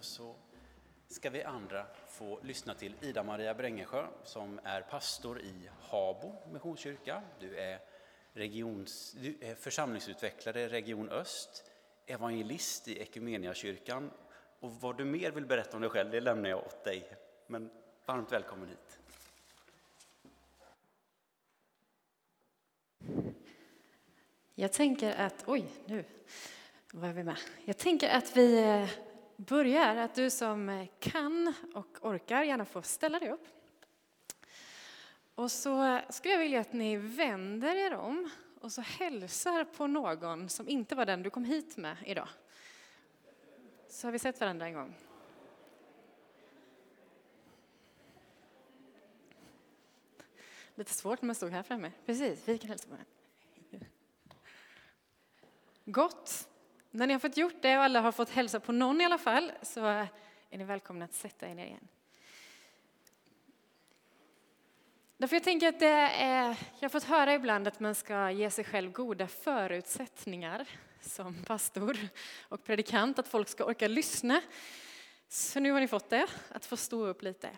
och så ska vi andra få lyssna till Ida-Maria Brängesjö som är pastor i Habo Missionskyrka. Du är, regions, du är församlingsutvecklare i Region Öst, evangelist i Ekumeniakyrkan och vad du mer vill berätta om dig själv, det lämnar jag åt dig. Men varmt välkommen hit. Jag tänker att, oj, nu var vi med. Jag tänker att vi eh, börjar, att du som eh, kan och orkar gärna får ställa dig upp. Och så skulle jag vilja att ni vänder er om och så hälsar på någon som inte var den du kom hit med idag. Så har vi sett varandra en gång. Lite svårt när man stod här framme. Precis, vi kan hälsa på varandra. Gott. När ni har fått gjort det och alla har fått hälsa på någon i alla fall så är ni välkomna att sätta er ner igen. Därför jag tänker att det är, jag har fått höra ibland att man ska ge sig själv goda förutsättningar som pastor och predikant, att folk ska orka lyssna. Så nu har ni fått det, att få stå upp lite.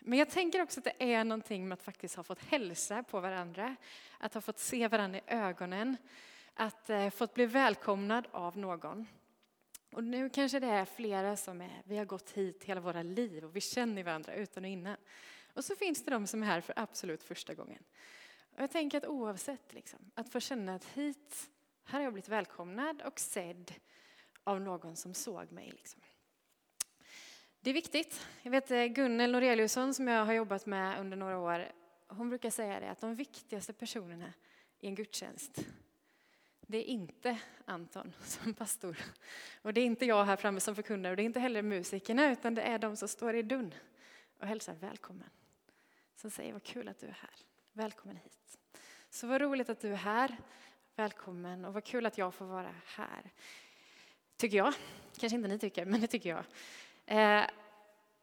Men jag tänker också att det är någonting med att faktiskt ha fått hälsa på varandra, att ha fått se varandra i ögonen, att eh, fått bli välkomnad av någon. Och nu kanske det är flera som är, vi har gått hit hela våra liv och vi känner varandra utan och innan. Och så finns det de som är här för absolut första gången. Och jag tänker att oavsett, liksom, att få känna att hit, här har jag blivit välkomnad och sedd av någon som såg mig. Liksom. Det är viktigt. Jag vet eh, Gunnel Noreliusson som jag har jobbat med under några år, hon brukar säga det att de viktigaste personerna i en gudstjänst, det är inte Anton som pastor. Och det är inte jag här framme som förkunnar. och det är inte heller musikerna utan det är de som står i dörren och hälsar välkommen. Som säger vad kul att du är här. Välkommen hit. Så vad roligt att du är här. Välkommen och vad kul att jag får vara här. Tycker jag. Kanske inte ni tycker, men det tycker jag. Eh,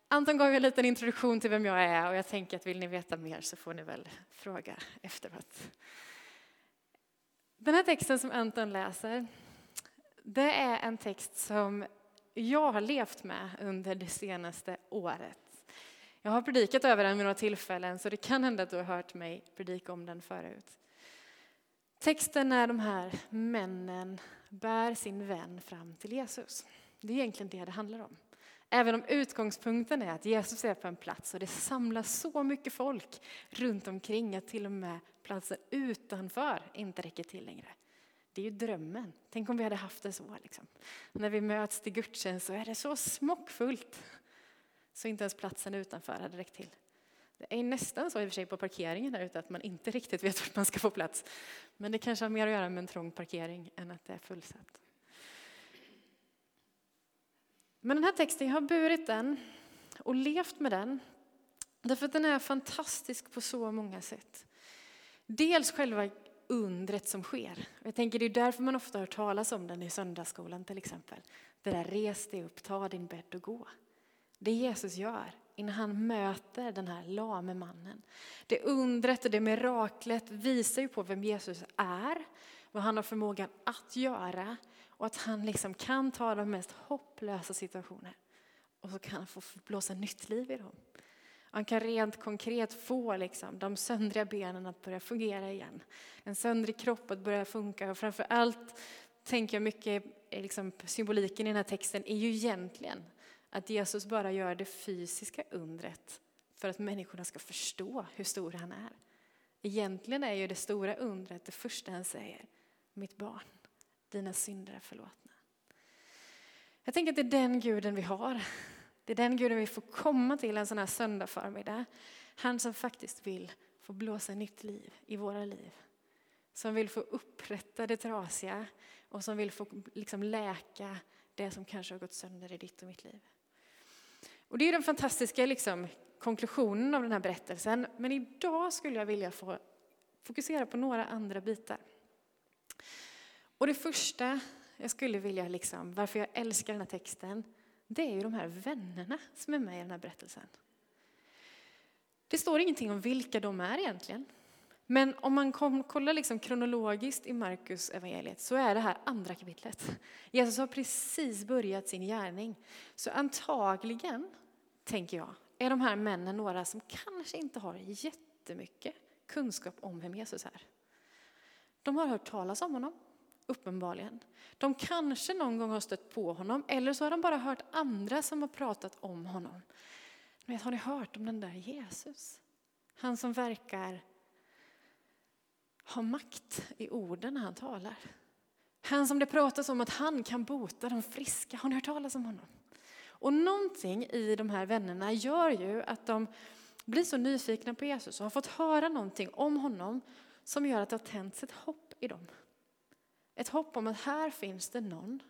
Anton gav en liten introduktion till vem jag är och jag tänker att vill ni veta mer så får ni väl fråga efteråt. Den här texten som Anton läser, det är en text som jag har levt med under det senaste året. Jag har predikat över den vid några tillfällen så det kan hända att du har hört mig predika om den förut. Texten är de här männen bär sin vän fram till Jesus. Det är egentligen det det handlar om. Även om utgångspunkten är att Jesus är på en plats och det samlas så mycket folk runt omkring att till och med platsen utanför inte räcker till längre. Det är ju drömmen. Tänk om vi hade haft det så. Liksom. När vi möts till gudstjänst så är det så smockfullt så inte ens platsen utanför hade räckt till. Det är nästan så i och för sig på parkeringen här ute att man inte riktigt vet vart man ska få plats. Men det kanske har mer att göra med en trång parkering än att det är fullsatt. Men den här texten, jag har burit den och levt med den. Därför att den är fantastisk på så många sätt. Dels själva undret som sker. Jag tänker det är därför man ofta hör talas om den i söndagsskolan till exempel. Det där res dig upp, ta din bädd och gå. Det Jesus gör innan han möter den här lame mannen. Det undret och det miraklet visar ju på vem Jesus är, vad han har förmågan att göra och att han liksom kan ta de mest hopplösa situationer och så kan han få blåsa nytt liv i dem. Han kan rent konkret få liksom de söndriga benen att börja fungera igen. En söndrig kropp att börja funka och framför allt tänker jag mycket, eh, liksom, symboliken i den här texten är ju egentligen att Jesus bara gör det fysiska undret för att människorna ska förstå hur stor han är. Egentligen är ju det stora undret det första han säger, mitt barn, dina synder är förlåtna. Jag tänker att det är den guden vi har. Det är den guden vi får komma till en sån här söndag förmiddag. Han som faktiskt vill få blåsa nytt liv i våra liv. Som vill få upprätta det trasiga och som vill få liksom läka det som kanske har gått sönder i ditt och mitt liv. Och det är den fantastiska liksom, konklusionen av den här berättelsen. Men idag skulle jag vilja få fokusera på några andra bitar. Och det första jag skulle vilja, liksom, varför jag älskar den här texten, det är ju de här vännerna som är med i den här berättelsen. Det står ingenting om vilka de är egentligen. Men om man kom, kollar liksom kronologiskt i Markus evangeliet så är det här andra kapitlet. Jesus har precis börjat sin gärning. Så antagligen, tänker jag, är de här männen några som kanske inte har jättemycket kunskap om vem Jesus är. De har hört talas om honom, uppenbarligen. De kanske någon gång har stött på honom, eller så har de bara hört andra som har pratat om honom. Men har ni hört om den där Jesus? Han som verkar ha makt i orden när han talar. Han som det pratas om att han kan bota de friska. Har ni hört talas om honom? Och någonting i de här vännerna gör ju att de blir så nyfikna på Jesus och har fått höra någonting om honom som gör att det har tänts ett hopp i dem. Ett hopp om att här finns det någon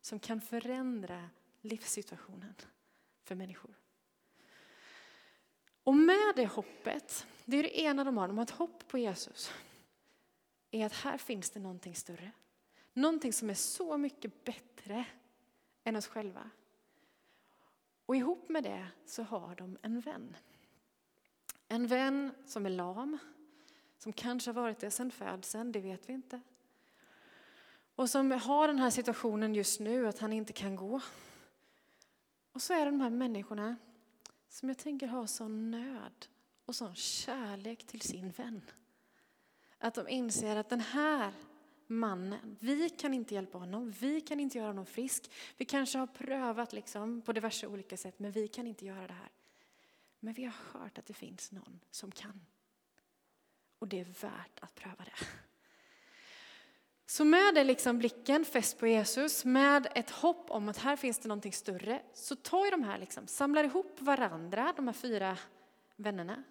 som kan förändra livssituationen för människor. Och med det hoppet, det är det ena de har, de har ett hopp på Jesus, är att här finns det någonting större. Någonting som är så mycket bättre än oss själva. Och ihop med det så har de en vän. En vän som är lam, som kanske har varit det sedan födseln, det vet vi inte. Och som har den här situationen just nu att han inte kan gå. Och så är det de här människorna som jag tänker har sån nöd och sån kärlek till sin vän. Att de inser att den här mannen, vi kan inte hjälpa honom, vi kan inte göra honom frisk. Vi kanske har prövat liksom på diverse olika sätt, men vi kan inte göra det här. Men vi har hört att det finns någon som kan. Och det är värt att pröva det. Så med det liksom blicken fäst på Jesus, med ett hopp om att här finns det någonting större, så tar de här, liksom, samlar ihop varandra, de här fyra vännerna,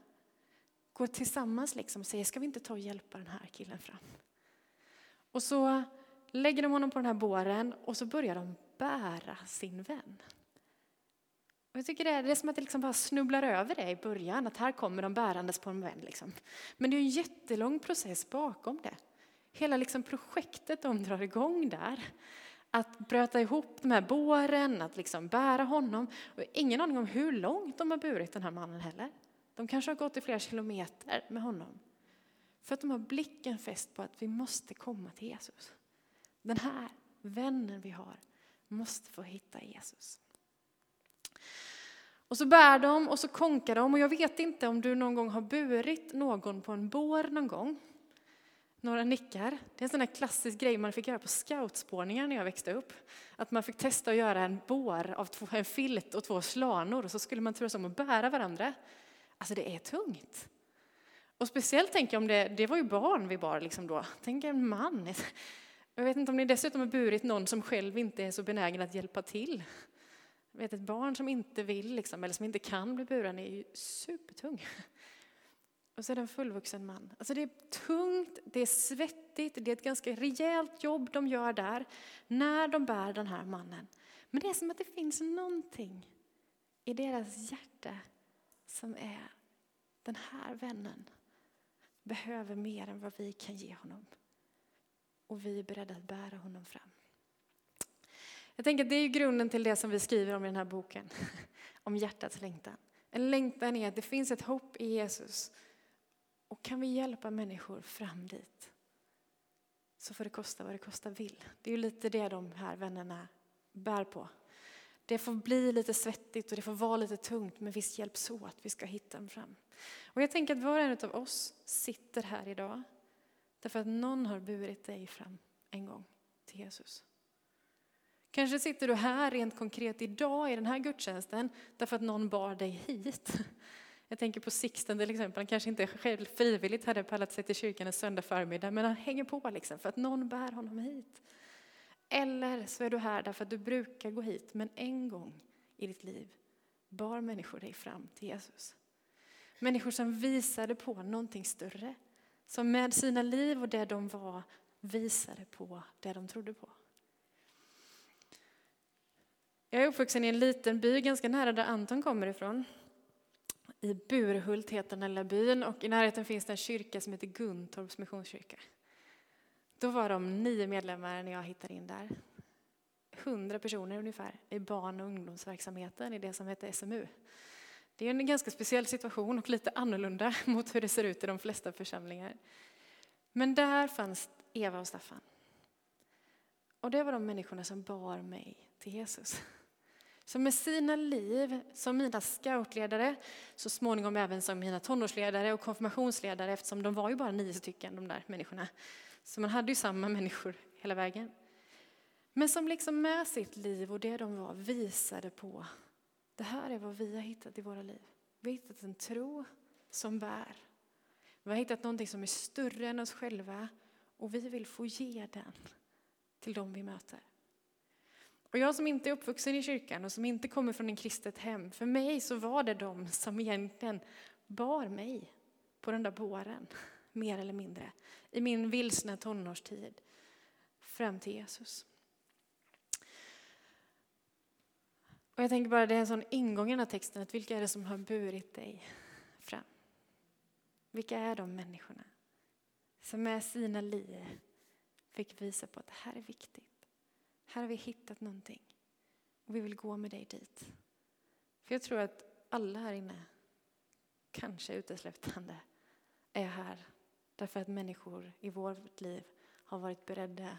går tillsammans liksom och säger, ska vi inte ta och hjälpa den här killen fram? Och så lägger de honom på den här båren och så börjar de bära sin vän. Och jag tycker det är, det är som att det liksom bara snubblar över det i början, att här kommer de bärandes på en vän. Liksom. Men det är en jättelång process bakom det. Hela liksom projektet de drar igång där, att bröta ihop de här båren, att liksom bära honom. Och ingen aning om hur långt de har burit den här mannen heller. De kanske har gått i flera kilometer med honom. För att de har blicken fäst på att vi måste komma till Jesus. Den här vännen vi har måste få hitta Jesus. Och så bär de och så konkar de och jag vet inte om du någon gång har burit någon på en bår någon gång. Några nickar. Det är en sån här klassisk grej man fick göra på scoutspårningar när jag växte upp. Att man fick testa att göra en bår av två, en filt och två slanor och så skulle man turas om att bära varandra. Alltså det är tungt. Och speciellt tänker jag om det, det var ju barn vi bar liksom då. Tänk en man. Jag vet inte om ni dessutom har burit någon som själv inte är så benägen att hjälpa till. Jag vet ett barn som inte vill liksom, eller som inte kan bli buren är ju supertung. Och så är det en fullvuxen man. Alltså det är tungt, det är svettigt, det är ett ganska rejält jobb de gör där när de bär den här mannen. Men det är som att det finns någonting i deras hjärta som är den här vännen behöver mer än vad vi kan ge honom. Och vi är beredda att bära honom fram. Jag tänker att det är grunden till det som vi skriver om i den här boken, om hjärtats längtan. En längtan är att det finns ett hopp i Jesus. Och kan vi hjälpa människor fram dit så får det kosta vad det kosta vill. Det är ju lite det de här vännerna bär på. Det får bli lite svettigt och det får vara lite tungt, men visst hjälps åt, vi ska hitta dem fram. Och jag tänker att var och en av oss sitter här idag därför att någon har burit dig fram en gång till Jesus. Kanske sitter du här rent konkret idag i den här gudstjänsten därför att någon bar dig hit. Jag tänker på Sixten till exempel, han kanske inte själv frivilligt hade pallat sig till kyrkan en söndag förmiddag, men han hänger på liksom för att någon bär honom hit. Eller så är du här därför att du brukar gå hit, men en gång i ditt liv bar människor dig fram till Jesus. Människor som visade på någonting större, som med sina liv och det de var visade på det de trodde på. Jag är uppvuxen i en liten by ganska nära där Anton kommer ifrån. I Burhult heter den lilla byn och i närheten finns det en kyrka som heter Guntorps missionskyrka. Då var de nio medlemmar när jag hittade in där. Hundra personer ungefär i barn och ungdomsverksamheten i det som heter SMU. Det är en ganska speciell situation och lite annorlunda mot hur det ser ut i de flesta församlingar. Men där fanns Eva och Staffan. Och det var de människorna som bar mig till Jesus. Som med sina liv, som mina scoutledare, så småningom även som mina tonårsledare och konfirmationsledare, eftersom de var ju bara nio stycken, de där människorna. Så man hade ju samma människor hela vägen. Men som liksom med sitt liv och det de var visade på, det här är vad vi har hittat i våra liv. Vi har hittat en tro som bär. Vi har hittat någonting som är större än oss själva och vi vill få ge den till dem vi möter. Och jag som inte är uppvuxen i kyrkan och som inte kommer från en kristet hem, för mig så var det de som egentligen bar mig på den där båren, mer eller mindre, i min vilsna tonårstid fram till Jesus. Och jag tänker bara, det är en sån ingång i den här texten, att vilka är det som har burit dig fram? Vilka är de människorna som med sina liv fick visa på att det här är viktigt. Här har vi hittat någonting och vi vill gå med dig dit. För jag tror att alla här inne, kanske uteslutande, är här därför att människor i vårt liv har varit beredda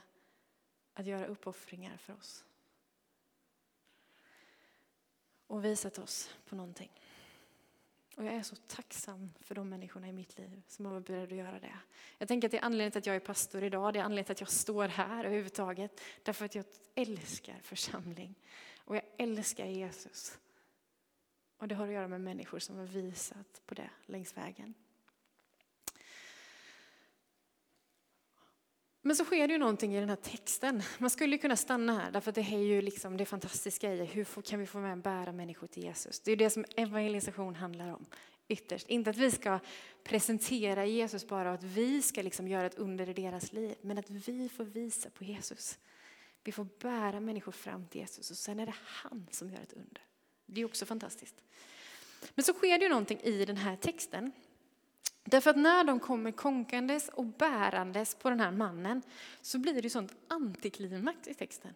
att göra uppoffringar för oss. Och visat oss på någonting. Och jag är så tacksam för de människorna i mitt liv som har varit beredda att göra det. Jag tänker att det är anledningen till att jag är pastor idag, det är anledningen till att jag står här överhuvudtaget. Därför att jag älskar församling och jag älskar Jesus. Och det har att göra med människor som har visat på det längs vägen. Men så sker det ju någonting i den här texten. Man skulle kunna stanna här, därför att det är ju liksom det fantastiska i hur kan vi få med bära människor till Jesus. Det är det som evangelisation handlar om ytterst. Inte att vi ska presentera Jesus bara och att vi ska liksom göra ett under i deras liv, men att vi får visa på Jesus. Vi får bära människor fram till Jesus och sen är det han som gör ett under. Det är också fantastiskt. Men så sker det ju någonting i den här texten Därför att när de kommer konkandes och bärandes på den här mannen så blir det sånt antiklimax i texten.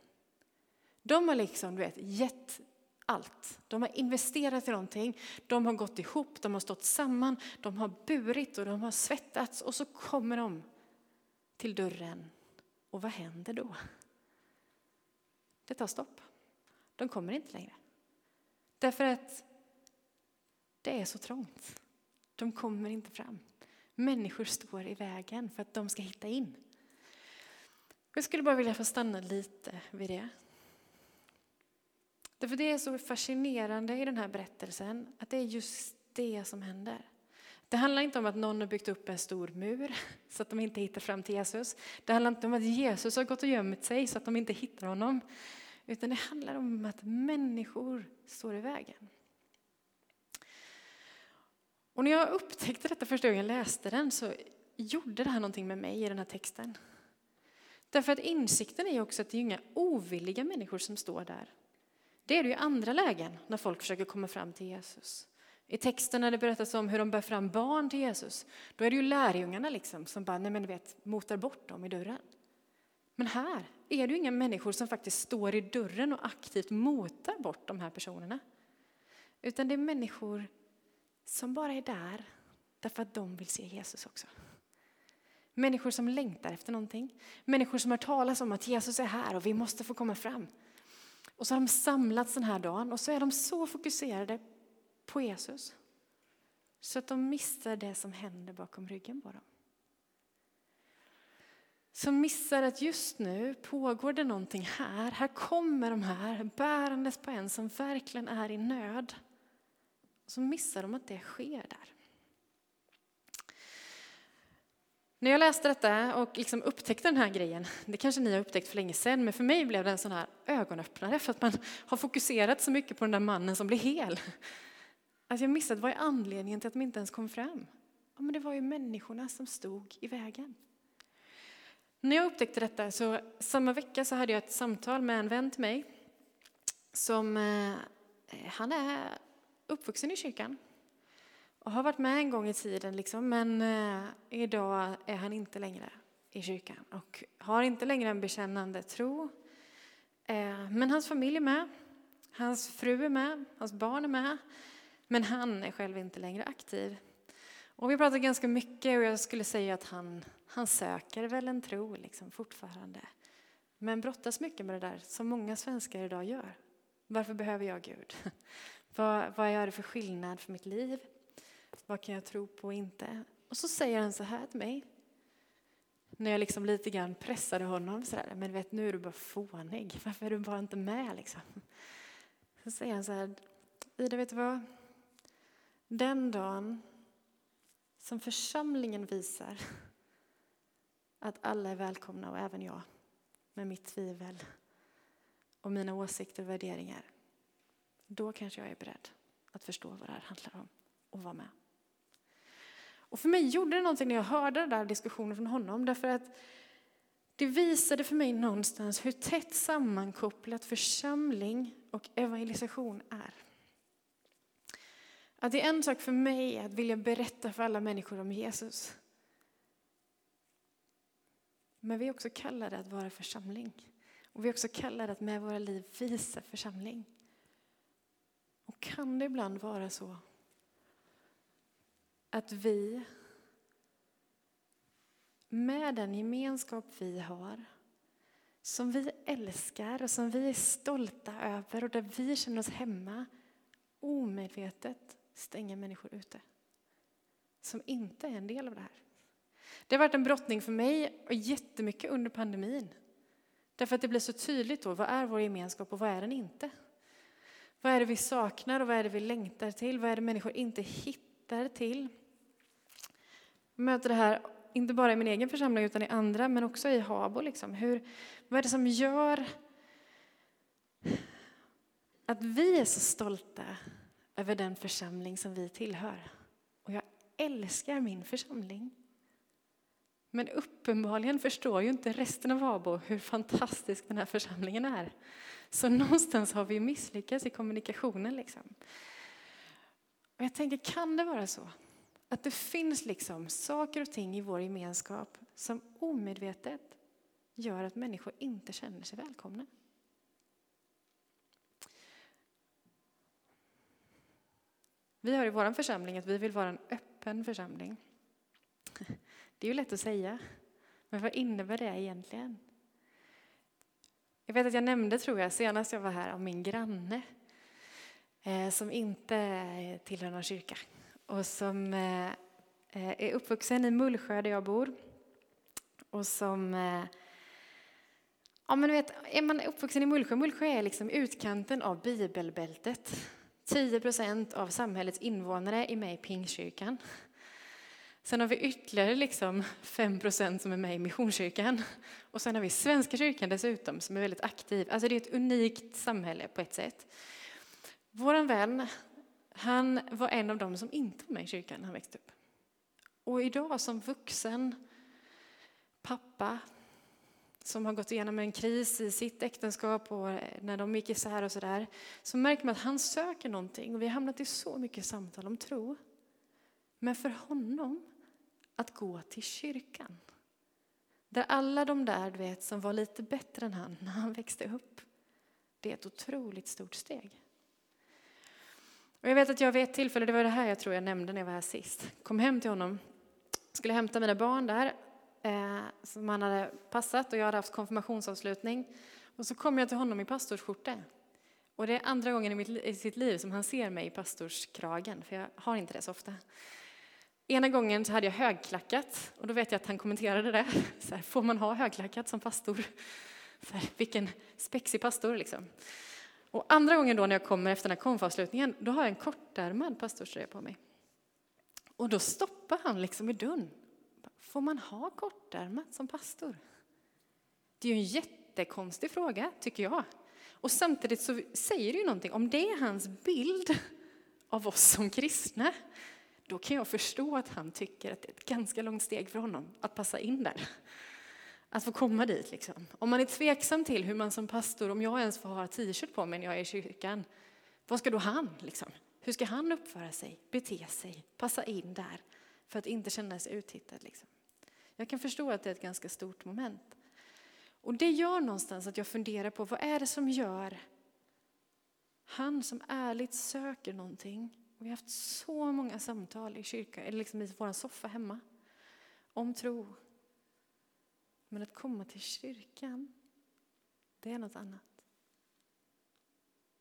De har liksom, du vet, gett allt. De har investerat i någonting, de har gått ihop, de har stått samman, de har burit och de har svettats och så kommer de till dörren. Och vad händer då? Det tar stopp. De kommer inte längre. Därför att det är så trångt. De kommer inte fram. Människor står i vägen för att de ska hitta in. Jag skulle bara vilja få stanna lite vid det. Därför det är så fascinerande i den här berättelsen att det är just det som händer. Det handlar inte om att någon har byggt upp en stor mur så att de inte hittar fram till Jesus. Det handlar inte om att Jesus har gått och gömt sig så att de inte hittar honom. Utan det handlar om att människor står i vägen. Och när jag upptäckte detta första gången jag läste den så gjorde det här någonting med mig i den här texten. Därför att insikten är ju också att det är inga ovilliga människor som står där. Det är det ju i andra lägen när folk försöker komma fram till Jesus. I texten när det berättas om hur de bär fram barn till Jesus, då är det ju lärjungarna liksom som bara, nej men du vet, motar bort dem i dörren. Men här är det ju inga människor som faktiskt står i dörren och aktivt motar bort de här personerna. Utan det är människor som bara är där därför att de vill se Jesus också. Människor som längtar efter någonting. Människor som har talas om att Jesus är här och vi måste få komma fram. Och så har de samlats den här dagen och så är de så fokuserade på Jesus så att de missar det som händer bakom ryggen på dem. Som missar att just nu pågår det någonting här. Här kommer de här bärandes på en som verkligen är i nöd. Och så missar de att det sker där. När jag läste detta och liksom upptäckte den här grejen, det kanske ni har upptäckt för länge sedan, men för mig blev det en sån här ögonöppnare för att man har fokuserat så mycket på den där mannen som blev hel. Att jag missade vad är anledningen till att de inte ens kom fram? Ja, men det var ju människorna som stod i vägen. När jag upptäckte detta så samma vecka så hade jag ett samtal med en vän till mig som eh, han är uppvuxen i kyrkan och har varit med en gång i tiden, liksom, men eh, idag är han inte längre i kyrkan och har inte längre en bekännande tro. Eh, men hans familj är med, hans fru är med, hans barn är med. Men han är själv inte längre aktiv. Och vi har pratat ganska mycket och jag skulle säga att han, han söker väl en tro liksom fortfarande. Men brottas mycket med det där som många svenskar idag gör. Varför behöver jag Gud? Vad, vad gör det för skillnad för mitt liv? Vad kan jag tro på och inte? Och så säger han så här till mig. När jag liksom lite grann pressade honom så där, men vet nu är du bara fånig, varför är du bara inte med liksom? Så säger han så här, Ida vet du vad? Den dagen som församlingen visar att alla är välkomna och även jag med mitt tvivel och mina åsikter och värderingar. Då kanske jag är beredd att förstå vad det här handlar om och vara med. Och för mig gjorde det någonting när jag hörde den där diskussionen från honom därför att det visade för mig någonstans hur tätt sammankopplat församling och evangelisation är. Att det är en sak för mig att vilja berätta för alla människor om Jesus. Men vi är också kallade att vara församling. Och vi är också kallade att med våra liv visa församling. Och kan det ibland vara så att vi med den gemenskap vi har, som vi älskar och som vi är stolta över och där vi känner oss hemma, omedvetet stänger människor ute. Som inte är en del av det här. Det har varit en brottning för mig och jättemycket under pandemin. Därför att det blir så tydligt då, vad är vår gemenskap och vad är den inte? Vad är det vi saknar och vad är det vi längtar till? Vad är det människor inte hittar till? Jag möter det här, inte bara i min egen församling utan i andra, men också i Habo. Liksom. Hur, vad är det som gör att vi är så stolta över den församling som vi tillhör? Och jag älskar min församling. Men uppenbarligen förstår ju inte resten av ABO hur fantastisk den här församlingen är. Så någonstans har vi misslyckats i kommunikationen. Liksom. Och jag tänker, kan det vara så att det finns liksom saker och ting i vår gemenskap som omedvetet gör att människor inte känner sig välkomna? Vi har i vår församling att vi vill vara en öppen församling. Det är ju lätt att säga, men vad innebär det egentligen? Jag vet att jag nämnde, tror jag, senast jag var här, om min granne eh, som inte tillhör någon kyrka och som eh, eh är uppvuxen i Mullsjö där jag bor och som eh, Ja, men vet, är man uppvuxen i Mullsjö, Mullsjö är liksom utkanten av bibelbältet. 10 procent av samhällets invånare är med i Pingstkyrkan. Sen har vi ytterligare liksom 5 procent som är med i Missionskyrkan. Och sen har vi Svenska kyrkan dessutom som är väldigt aktiv. Alltså det är ett unikt samhälle på ett sätt. Vår vän, han var en av dem som inte var med i kyrkan när han växte upp. Och idag som vuxen pappa som har gått igenom en kris i sitt äktenskap och eh, när de gick isär och sådär, så märker man att han söker någonting och vi har hamnat i så mycket samtal om tro. Men för honom att gå till kyrkan. Där alla de där du vet, som var lite bättre än han när han växte upp. Det är ett otroligt stort steg. Och jag vet att jag vid ett tillfälle, det var det här jag tror jag nämnde när jag var här sist, kom hem till honom, skulle hämta mina barn där, eh, som han hade passat och jag hade haft konfirmationsavslutning. Och så kom jag till honom i pastorsskjorta. Och det är andra gången i, mitt, i sitt liv som han ser mig i pastorskragen, för jag har inte det så ofta. Ena gången så hade jag högklackat och då vet jag att han kommenterade det. Så här, får man ha högklackat som pastor? Så här, vilken spexig pastor liksom. Och andra gången då när jag kommer efter den här konfavslutningen, då har jag en kortärmad pastorströja på mig. Och då stoppar han liksom i dörren. Får man ha kortärmat som pastor? Det är ju en jättekonstig fråga, tycker jag. Och samtidigt så säger det ju någonting, om det är hans bild av oss som kristna, då kan jag förstå att han tycker att det är ett ganska långt steg för honom att passa in där. Att få komma dit. Liksom. Om man är tveksam till hur man som pastor, om jag ens får ha t-shirt på mig när jag är i kyrkan, vad ska då han? Liksom? Hur ska han uppföra sig, bete sig, passa in där för att inte känna sig uttittad? Liksom? Jag kan förstå att det är ett ganska stort moment. Och det gör någonstans att jag funderar på vad är det som gör han som ärligt söker någonting och vi har haft så många samtal i kyrkan, eller liksom i vår soffa hemma, om tro. Men att komma till kyrkan, det är något annat.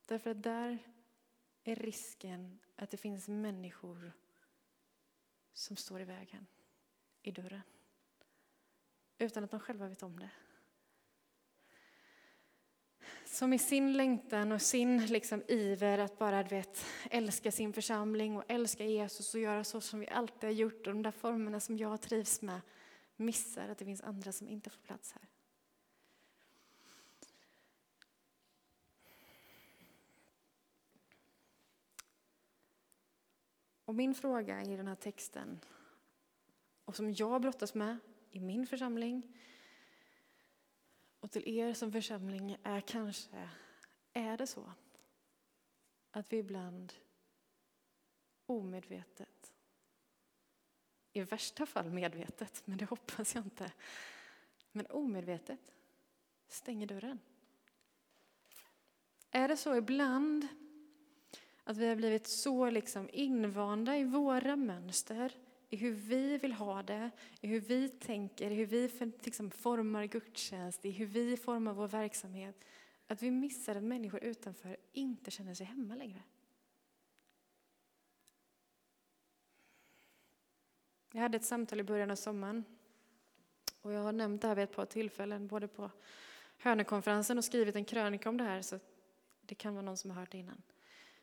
Därför att där är risken att det finns människor som står i vägen, i dörren. Utan att de själva vet om det. Som i sin längtan och sin liksom iver att bara vet, älska sin församling och älska Jesus och göra så som vi alltid har gjort och de där formerna som jag trivs med missar att det finns andra som inte får plats här. Och min fråga i den här texten, och som jag brottas med i min församling och till er som församling är kanske, är det så att vi ibland omedvetet, i värsta fall medvetet, men det hoppas jag inte, men omedvetet stänger dörren? Är det så ibland att vi har blivit så liksom invanda i våra mönster, i hur vi vill ha det, i hur vi tänker, i hur vi liksom formar gudstjänst, i hur vi formar vår verksamhet. Att vi missar att människor utanför inte känner sig hemma längre. Jag hade ett samtal i början av sommaren och jag har nämnt det här vid ett par tillfällen, både på Hörnekonferensen och skrivit en krönika om det här, så det kan vara någon som har hört det innan.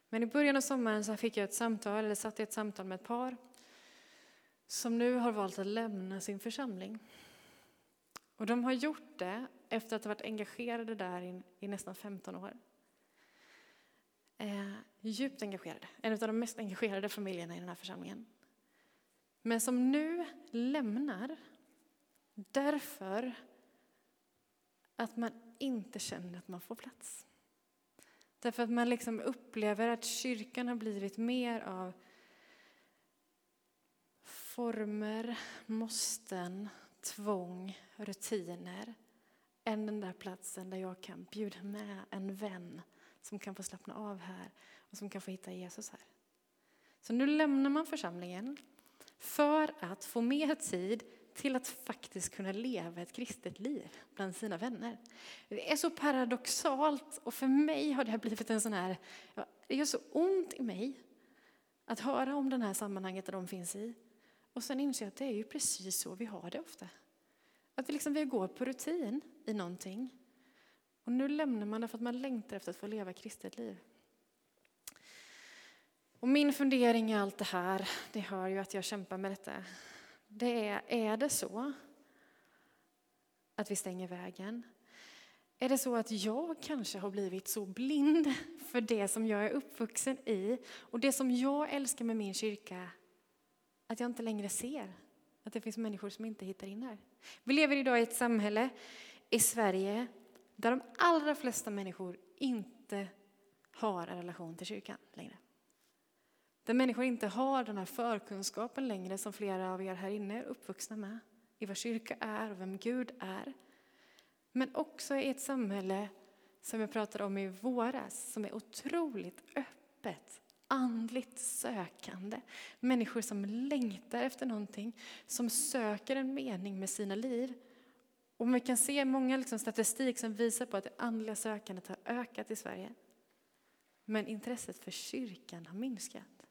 Men i början av sommaren så fick jag ett samtal, eller satt i ett samtal med ett par som nu har valt att lämna sin församling. Och de har gjort det efter att ha varit engagerade där i, i nästan 15 år. Eh, djupt engagerade, en av de mest engagerade familjerna i den här församlingen. Men som nu lämnar därför att man inte känner att man får plats. Därför att man liksom upplever att kyrkan har blivit mer av former, måsten, tvång, rutiner än den där platsen där jag kan bjuda med en vän som kan få slappna av här och som kan få hitta Jesus här. Så nu lämnar man församlingen för att få mer tid till att faktiskt kunna leva ett kristet liv bland sina vänner. Det är så paradoxalt och för mig har det blivit en sån här, det gör så ont i mig att höra om det här sammanhanget där de finns i. Och sen inser jag att det är ju precis så vi har det ofta. Att vi, liksom, vi går på rutin i någonting. Och nu lämnar man det för att man längtar efter att få leva kristet liv. Och min fundering i allt det här, det hör ju att jag kämpar med detta. Det är, är det så att vi stänger vägen? Är det så att jag kanske har blivit så blind för det som jag är uppvuxen i och det som jag älskar med min kyrka att jag inte längre ser att det finns människor som inte hittar in här. Vi lever idag i ett samhälle i Sverige där de allra flesta människor inte har en relation till kyrkan längre. Där människor inte har den här förkunskapen längre som flera av er här inne är uppvuxna med. I vad kyrka är och vem Gud är. Men också i ett samhälle som jag pratade om i våras som är otroligt öppet andligt sökande. Människor som längtar efter någonting, som söker en mening med sina liv. Och man kan se många liksom statistik som visar på att det andliga sökandet har ökat i Sverige. Men intresset för kyrkan har minskat.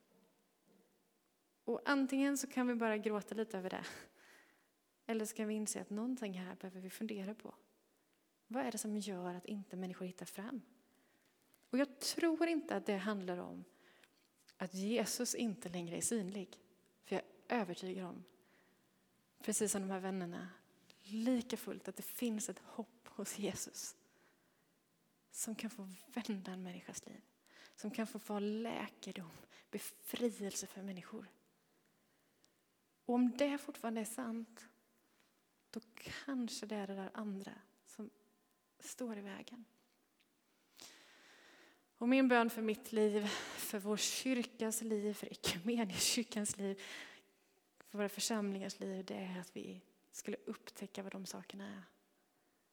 Och antingen så kan vi bara gråta lite över det. Eller så kan vi inse att någonting här behöver vi fundera på. Vad är det som gör att inte människor hittar fram? Och jag tror inte att det handlar om att Jesus inte längre är synlig. För jag är övertygad om, precis som de här vännerna, lika fullt att det finns ett hopp hos Jesus som kan få vända en människas liv. Som kan få vara läkedom, befrielse för människor. Och om det fortfarande är sant, då kanske det är det där andra som står i vägen. Och min bön för mitt liv, för vår kyrkas liv, för kyrkans liv, för våra församlingars liv, det är att vi skulle upptäcka vad de sakerna är.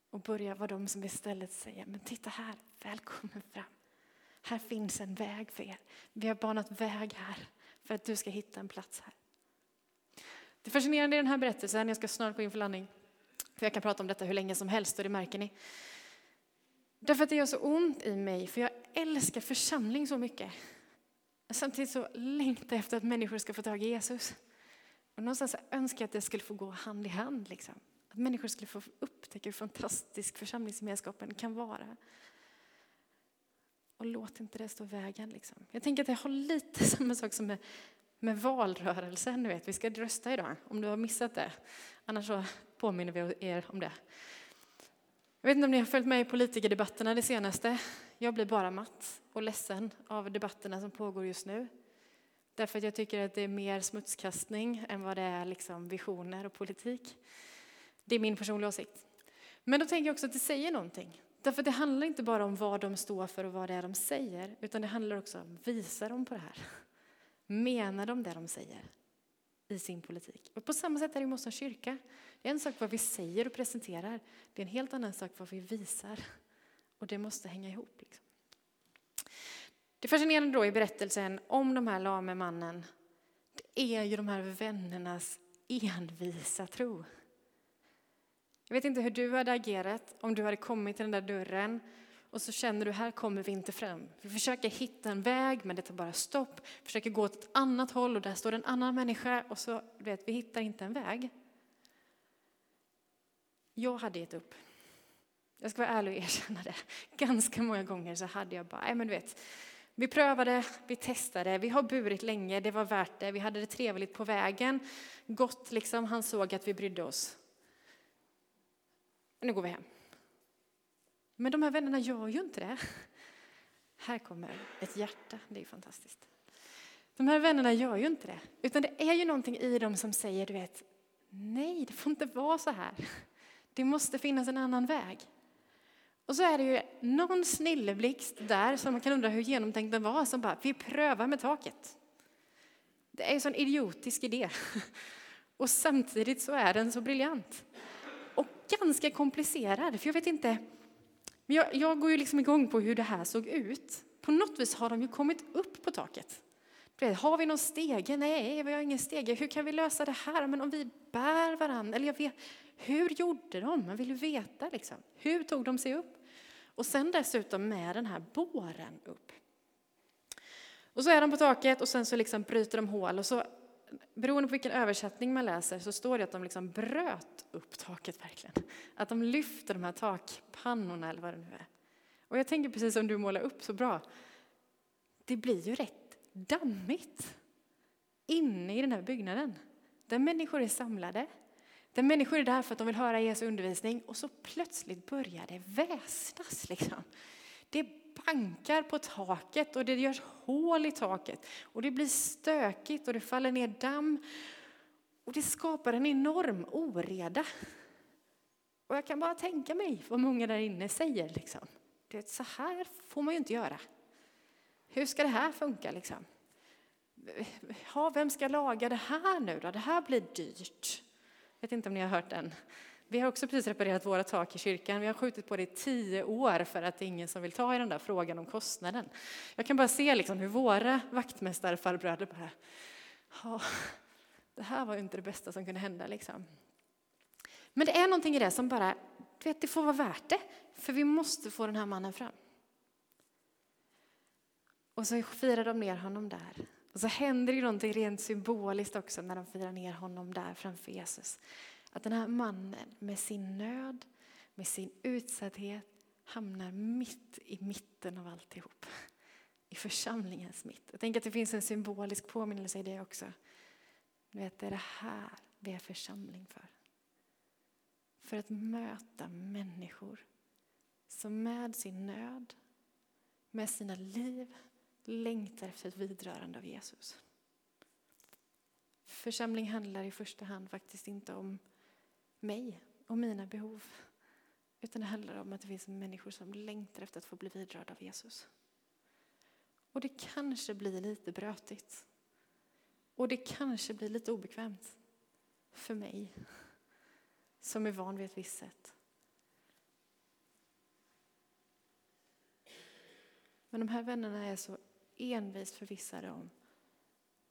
Och börja vara de som istället säger, men titta här, välkommen fram. Här finns en väg för er. Vi har banat väg här för att du ska hitta en plats här. Det fascinerande i den här berättelsen, jag ska snart gå in för landning, för jag kan prata om detta hur länge som helst och det märker ni. Därför att det gör så ont i mig, för jag älskar församling så mycket. Samtidigt så längtar jag efter att människor ska få tag i Jesus. Och någonstans önskar jag att det skulle få gå hand i hand. Liksom. Att människor skulle få upptäcka hur fantastisk församlingsgemenskapen kan vara. Och låt inte det stå i vägen. Liksom. Jag tänker att det har lite samma sak som med, med valrörelsen. vet. Vi ska rösta idag, om du har missat det. Annars så påminner vi er om det. Jag vet inte om ni har följt med i politikerdebatterna det senaste. Jag blir bara matt och ledsen av debatterna som pågår just nu. Därför att jag tycker att det är mer smutskastning än vad det är liksom visioner och politik. Det är min personliga åsikt. Men då tänker jag också att det säger någonting. Därför att det handlar inte bara om vad de står för och vad det är de säger, utan det handlar också om, visar de på det här? Menar de det de säger i sin politik? Och på samma sätt är det med oss kyrka. Det är en sak vad vi säger och presenterar, det är en helt annan sak vad vi visar. Och det måste hänga ihop. Liksom. Det fascinerande då i berättelsen om de här lame mannen, det är ju de här vännernas envisa tro. Jag vet inte hur du hade agerat om du hade kommit till den där dörren och så känner du här kommer vi inte fram. Vi försöker hitta en väg men det tar bara stopp. Försöker gå åt ett annat håll och där står en annan människa och så vet vi hittar inte en väg. Jag hade gett upp. Jag ska vara ärlig och erkänna det. Ganska många gånger så hade jag bara, nej men du vet, vi prövade, vi testade, vi har burit länge, det var värt det, vi hade det trevligt på vägen. Gott liksom, han såg att vi brydde oss. Nu går vi hem. Men de här vännerna gör ju inte det. Här kommer ett hjärta, det är fantastiskt. De här vännerna gör ju inte det, utan det är ju någonting i dem som säger, du vet, nej, det får inte vara så här. Det måste finnas en annan väg. Och så är det ju någon snilleblixt där som man kan undra hur genomtänkt den var, som bara, vi prövar med taket. Det är en sån idiotisk idé. Och samtidigt så är den så briljant. Och ganska komplicerad, för jag vet inte, jag, jag går ju liksom igång på hur det här såg ut. På något vis har de ju kommit upp på taket. Har vi någon stege? Nej, vi har ingen stege. Hur kan vi lösa det här? Men om vi bär varandra? Eller jag vet, hur gjorde de? Man vill ju veta. Liksom. Hur tog de sig upp? Och sen dessutom med den här båren upp. Och så är de på taket och sen så liksom bryter de hål. Och så, beroende på vilken översättning man läser så står det att de liksom bröt upp taket verkligen. Att de lyfter de här takpannorna eller vad det nu är. Och jag tänker precis som du målar upp så bra. Det blir ju rätt dammigt inne i den här byggnaden. Där människor är samlade. Där människor är där för att de vill höra Jesu undervisning och så plötsligt börjar det väsnas. Liksom. Det bankar på taket och det görs hål i taket och det blir stökigt och det faller ner damm och det skapar en enorm oreda. Och jag kan bara tänka mig vad många där inne säger. Liksom. Det, så här får man ju inte göra. Hur ska det här funka? Liksom? Ja, vem ska laga det här nu då? Det här blir dyrt. Jag vet inte om ni har hört den. Vi har också precis reparerat våra tak i kyrkan. Vi har skjutit på det i tio år för att det är ingen som vill ta i den där frågan om kostnaden. Jag kan bara se liksom hur våra vaktmästarfarbröder bara, ja, det här var ju inte det bästa som kunde hända. Liksom. Men det är någonting i det som bara, du vet, det får vara värt det. För vi måste få den här mannen fram. Och så firar de ner honom där. Och så händer det någonting rent symboliskt också när de firar ner honom där framför Jesus. Att den här mannen med sin nöd, med sin utsatthet hamnar mitt i mitten av alltihop. I församlingens mitt. Jag tänker att det finns en symbolisk påminnelse i det också. Du vet, det är det här vi är församling för. För att möta människor som med sin nöd, med sina liv, längtar efter ett vidrörande av Jesus. Församling handlar i första hand faktiskt inte om mig och mina behov. Utan det handlar om att det finns människor som längtar efter att få bli vidrörda av Jesus. Och det kanske blir lite brötigt. Och det kanske blir lite obekvämt för mig som är van vid ett visst sätt. Men de här vännerna är så envist förvissade om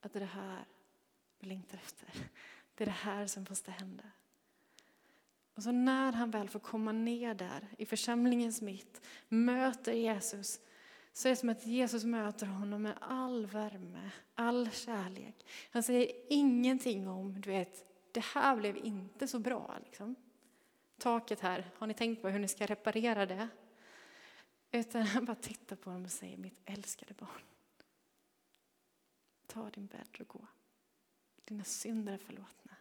att det är det här vi längtar efter. Det är det här som måste hända. Och så när han väl får komma ner där i församlingens mitt, möter Jesus, så är det som att Jesus möter honom med all värme, all kärlek. Han säger ingenting om, du vet, det här blev inte så bra. Liksom. Taket här, har ni tänkt på hur ni ska reparera det? Utan han bara tittar på honom och säger, mitt älskade barn. Ta din bädd och gå. Dina synder är förlåtna.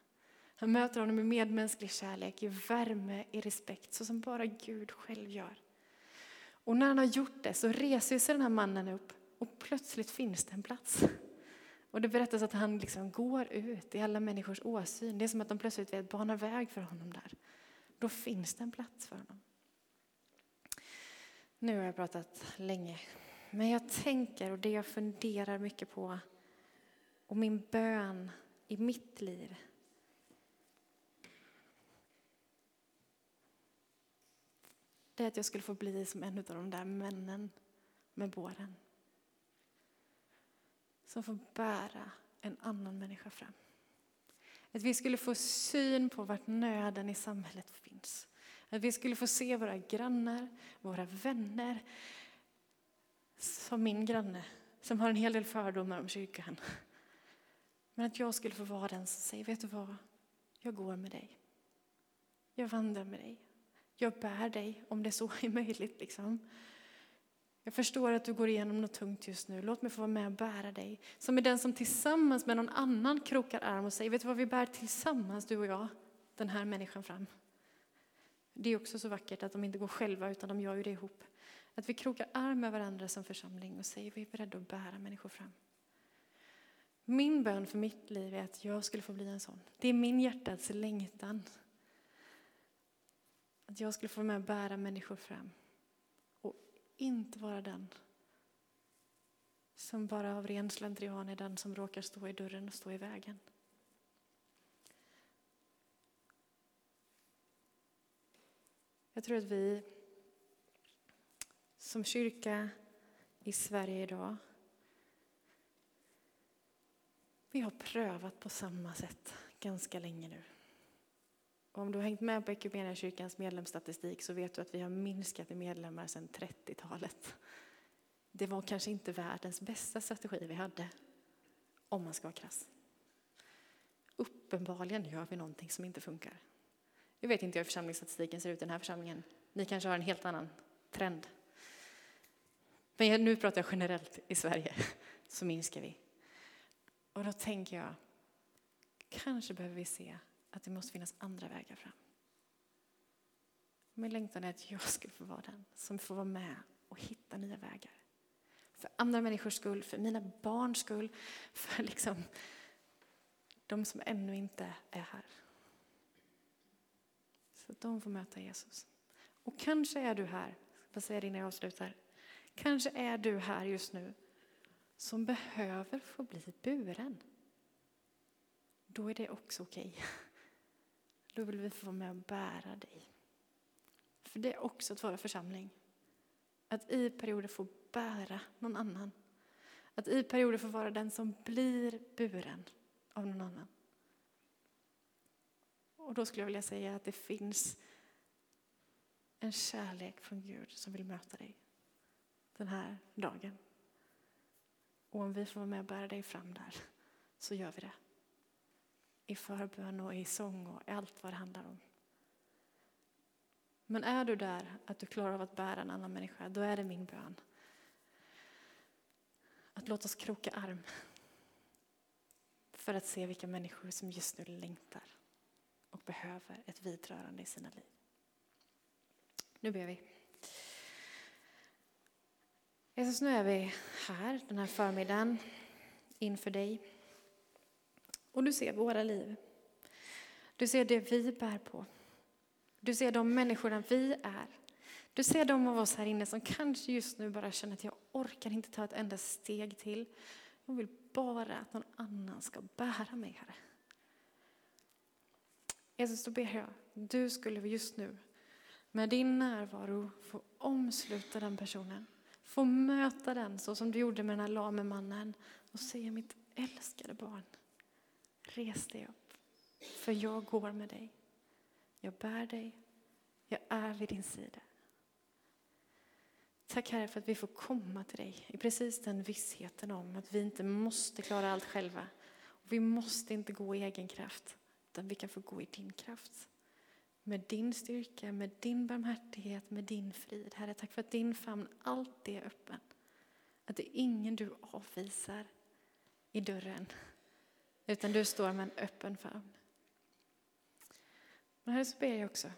Han möter honom med medmänsklig kärlek, i värme, i respekt, så som bara Gud själv gör. Och när han har gjort det så reser sig den här mannen upp och plötsligt finns det en plats. Och det berättas att han liksom går ut i alla människors åsyn. Det är som att de plötsligt vet banar väg för honom där. Då finns det en plats för honom. Nu har jag pratat länge, men jag tänker och det jag funderar mycket på och min bön i mitt liv det är att jag skulle få bli som en av de där männen med båren. Som får bära en annan människa fram. Att vi skulle få syn på vart nöden i samhället finns. Att vi skulle få se våra grannar, våra vänner, som min granne som har en hel del fördomar om kyrkan. Men att jag skulle få vara den som säger, vet du vad? Jag går med dig. Jag vandrar med dig. Jag bär dig, om det så är möjligt. Liksom. Jag förstår att du går igenom något tungt just nu. Låt mig få vara med och bära dig. Som är den som tillsammans med någon annan krokar arm och säger, vet du vad vi bär tillsammans, du och jag, den här människan fram. Det är också så vackert att de inte går själva utan de gör ju det ihop. Att vi krokar arm med varandra som församling och säger vi är beredda att bära människor fram. Min bön för mitt liv är att jag skulle få bli en sån. Det är min hjärtats längtan. Att jag skulle få med och bära människor fram. Och inte vara den som bara av ren slentrian är den som råkar stå i dörren och stå i vägen. Jag tror att vi som kyrka i Sverige idag vi har prövat på samma sätt ganska länge nu. Och om du har hängt med på Equmeniakyrkans medlemsstatistik så vet du att vi har minskat i medlemmar sedan 30-talet. Det var kanske inte världens bästa strategi vi hade, om man ska vara krass. Uppenbarligen gör vi någonting som inte funkar. Jag vet inte hur församlingsstatistiken ser ut i den här församlingen. Ni kanske har en helt annan trend. Men nu pratar jag generellt i Sverige, så minskar vi. Och då tänker jag, kanske behöver vi se att det måste finnas andra vägar fram. Min längtan är att jag ska få vara den som får vara med och hitta nya vägar. För andra människors skull, för mina barns skull, för liksom de som ännu inte är här. Så att de får möta Jesus. Och kanske är du här, vad säger jag innan jag avslutar? Kanske är du här just nu som behöver få bli buren. Då är det också okej. Okay. Då vill vi få vara med och bära dig. För det är också att vara församling. Att i perioder få bära någon annan. Att i perioder få vara den som blir buren av någon annan. Och då skulle jag vilja säga att det finns en kärlek från Gud som vill möta dig den här dagen. Och om vi får vara med och bära dig fram där, så gör vi det. I förbön och i sång och allt vad det handlar om. Men är du där att du klarar av att bära en annan människa, då är det min bön. Att låta oss kroka arm för att se vilka människor som just nu längtar och behöver ett vidrörande i sina liv. Nu ber vi. Jesus, nu är vi här den här förmiddagen inför dig. Och du ser våra liv. Du ser det vi bär på. Du ser de människorna vi är. Du ser de av oss här inne som kanske just nu bara känner att jag orkar inte ta ett enda steg till. Jag vill bara att någon annan ska bära mig, Herre. Jesus, då ber jag, du skulle just nu med din närvaro få omsluta den personen Få möta den så som du gjorde med den här lame mannen och säga mitt älskade barn, res dig upp. För jag går med dig. Jag bär dig. Jag är vid din sida. Tack Herre för att vi får komma till dig i precis den vissheten om att vi inte måste klara allt själva. Vi måste inte gå i egen kraft, utan vi kan få gå i din kraft. Med din styrka, med din barmhärtighet, med din frid. Herre, tack för att din famn alltid är öppen. Att det är ingen du avvisar i dörren, utan du står med en öppen famn. Men här så ber jag också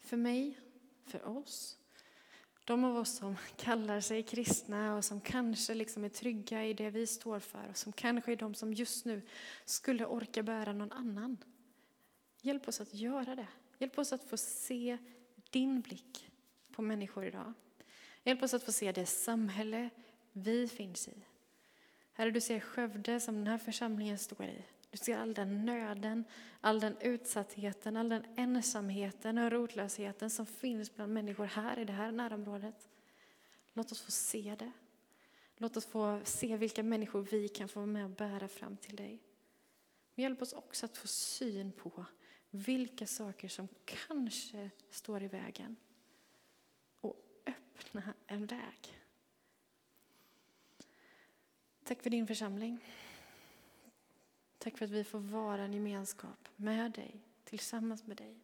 för mig, för oss, de av oss som kallar sig kristna och som kanske liksom är trygga i det vi står för och som kanske är de som just nu skulle orka bära någon annan. Hjälp oss att göra det. Hjälp oss att få se din blick på människor idag. Hjälp oss att få se det samhälle vi finns i. Herre, du ser Skövde som den här församlingen står i. Du ser all den nöden, all den utsattheten, all den ensamheten och rotlösheten som finns bland människor här i det här närområdet. Låt oss få se det. Låt oss få se vilka människor vi kan få med och bära fram till dig. Men hjälp oss också att få syn på vilka saker som kanske står i vägen och öppna en väg. Tack för din församling. Tack för att vi får vara en gemenskap med dig, tillsammans med dig.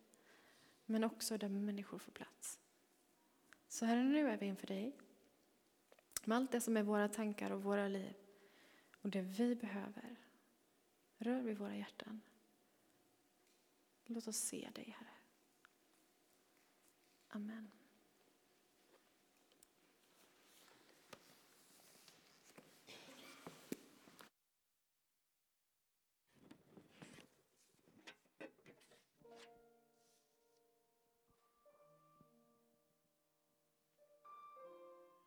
Men också där människor får plats. Så här nu är vi inför dig. Med allt det som är våra tankar och våra liv. Och det vi behöver. Rör vid våra hjärtan. Låt oss se dig, Herre. Amen.